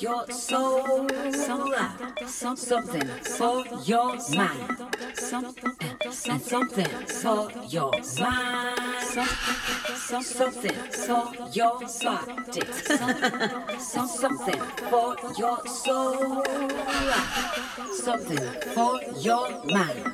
your soul, some life, uh, some something for your mind, and something for your mind, some something for your body, something for your soul, uh, something for your mind.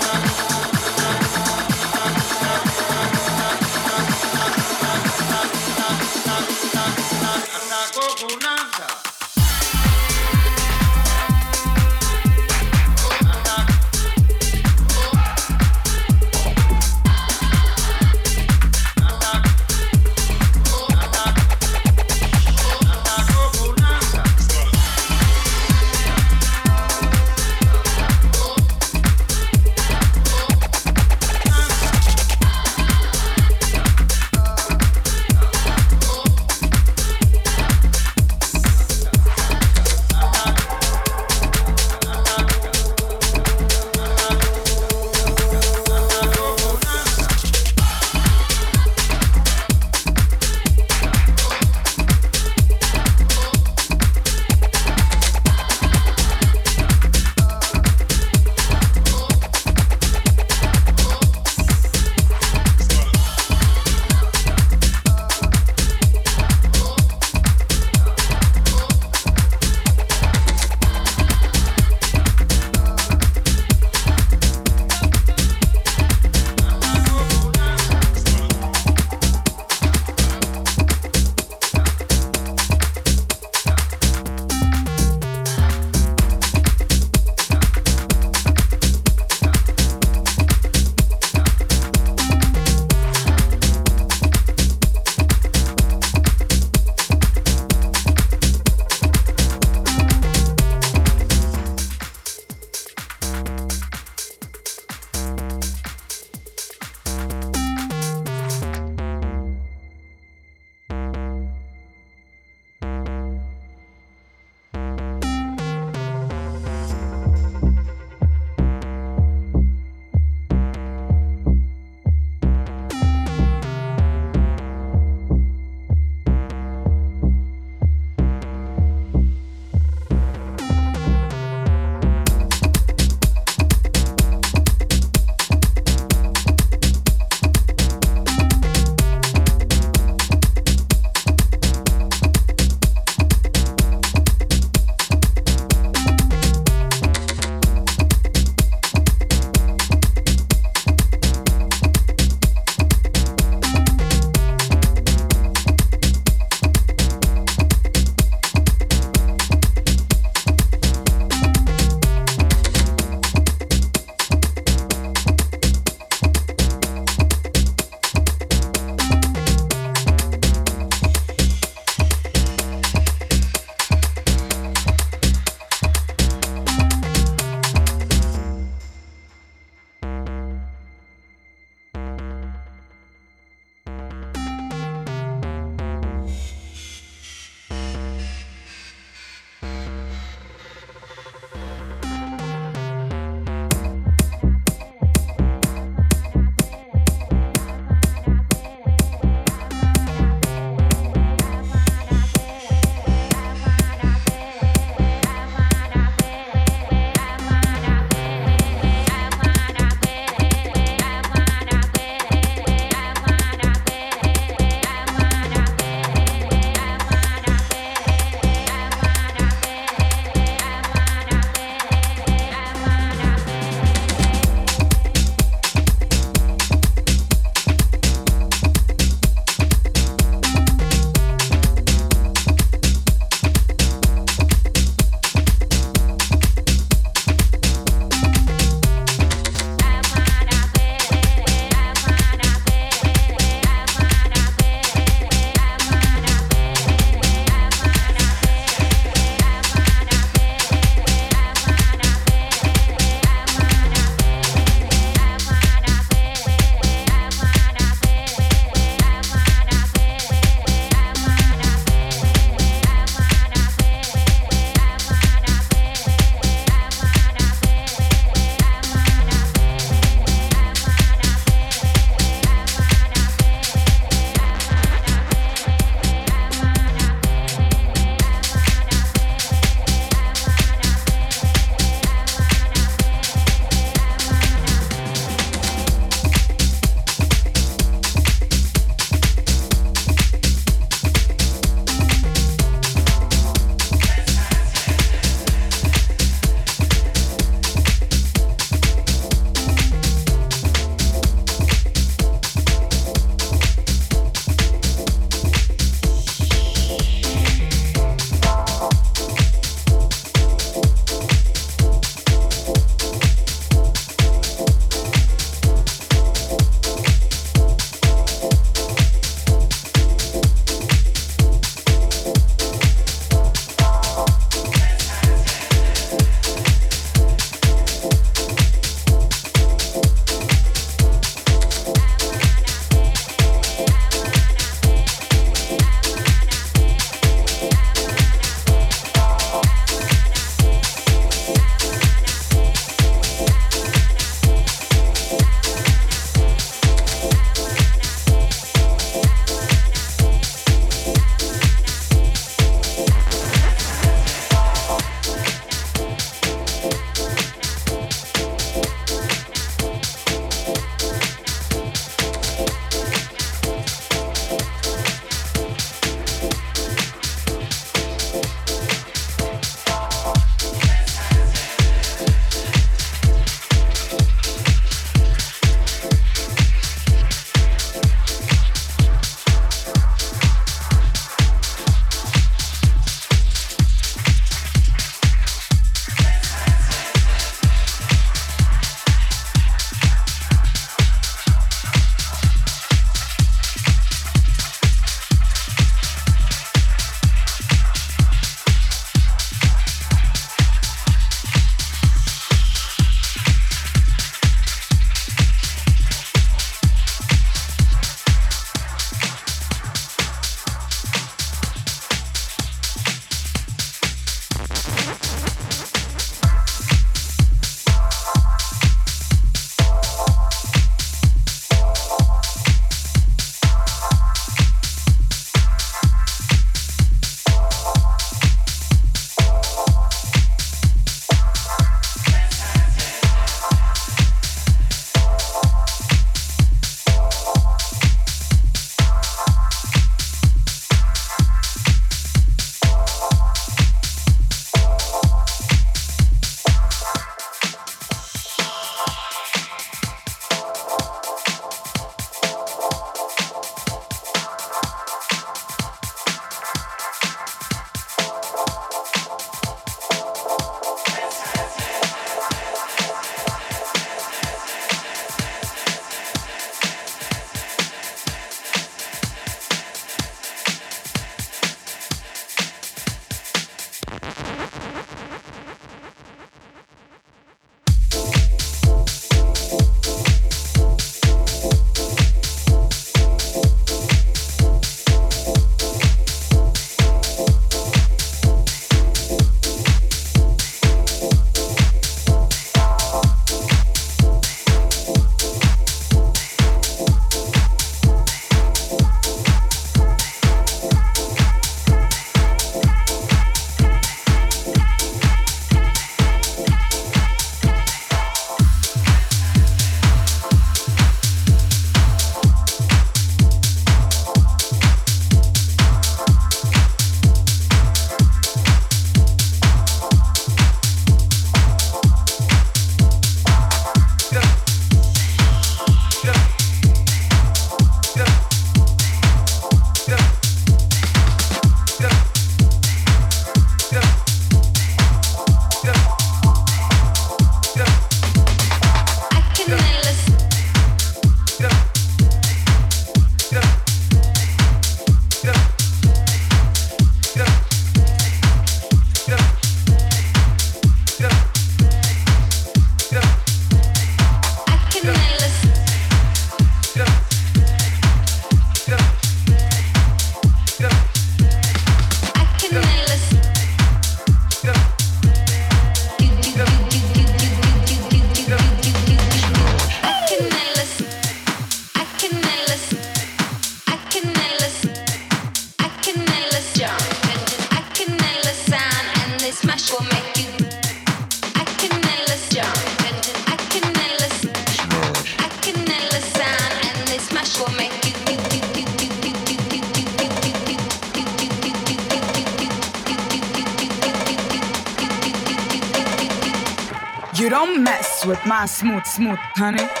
Smooth, smooth, honey.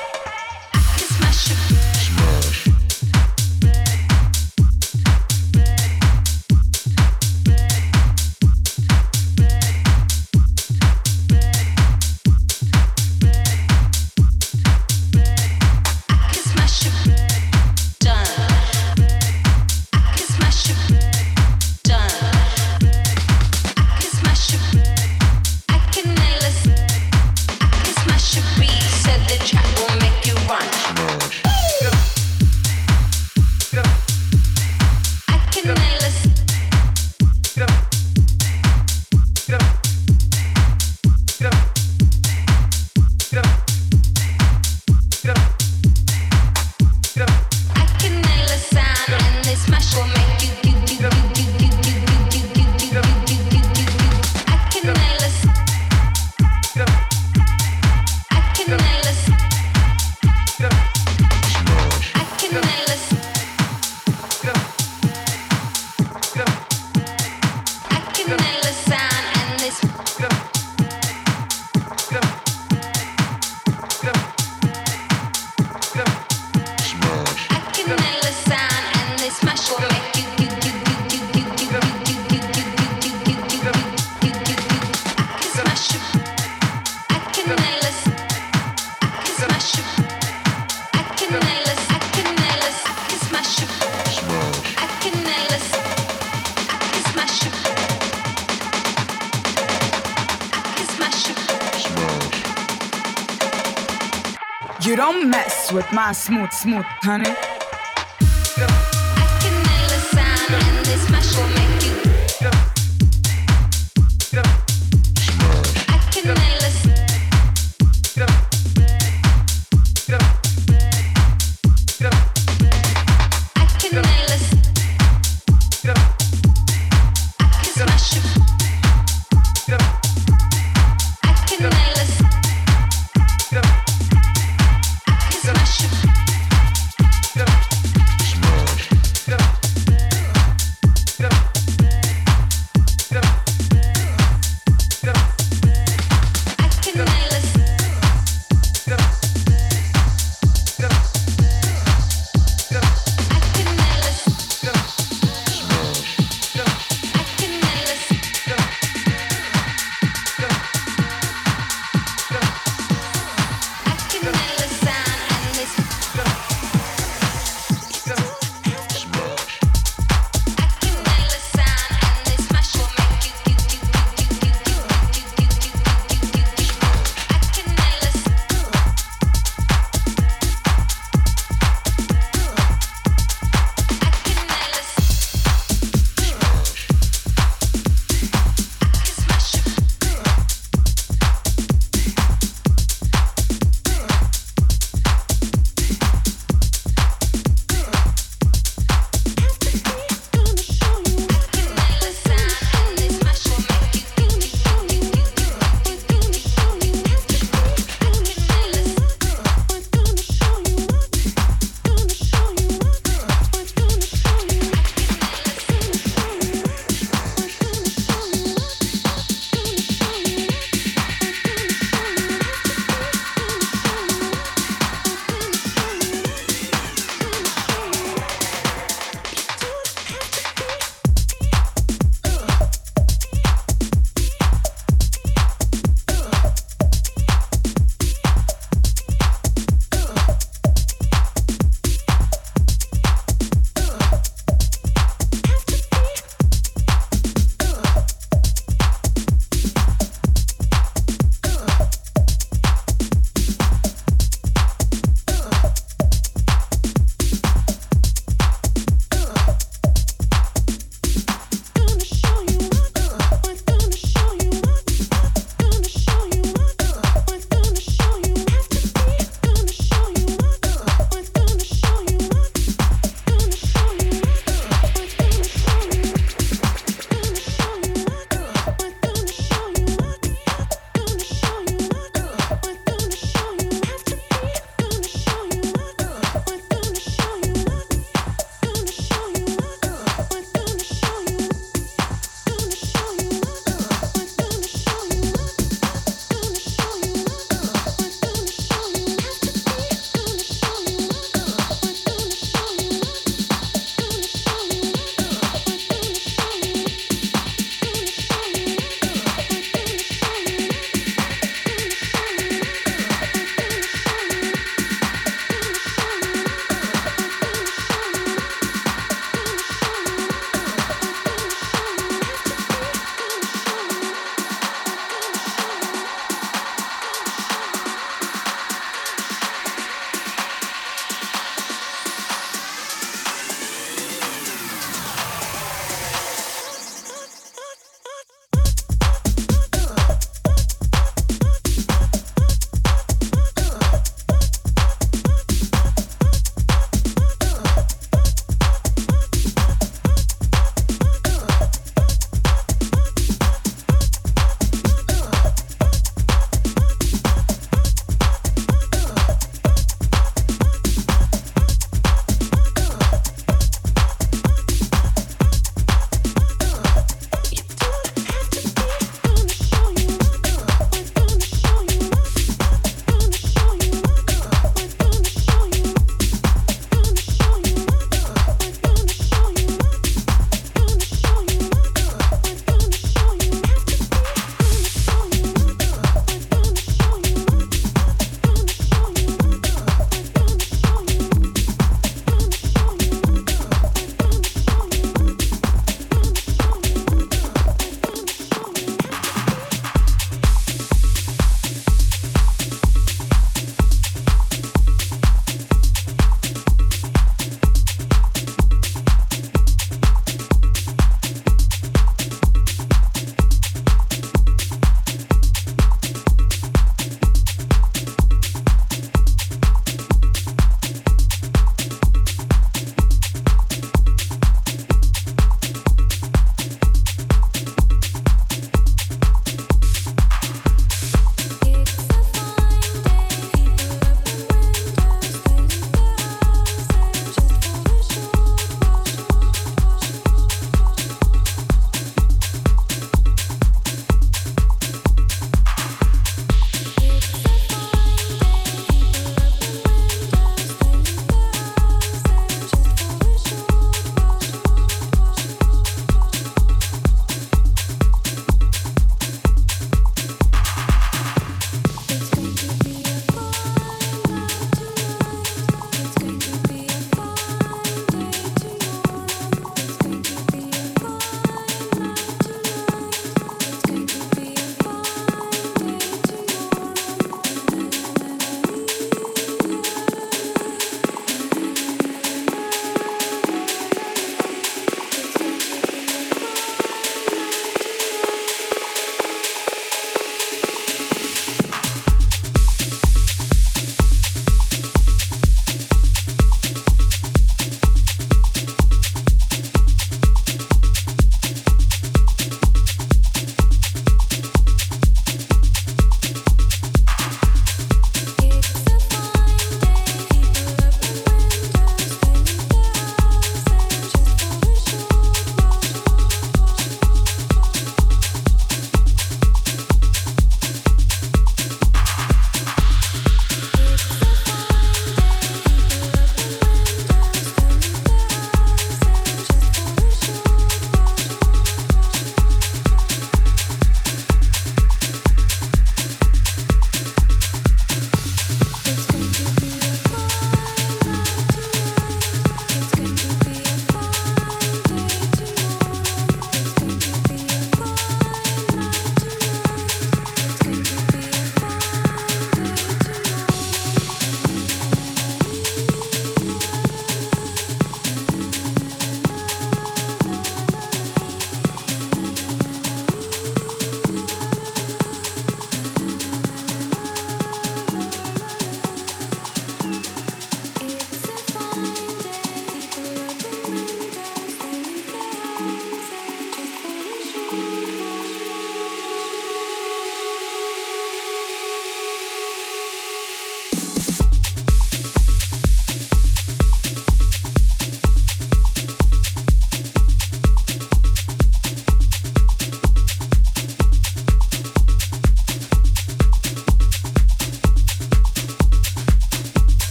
Mess smooth, smooth, honey. I can the sound and this will make you.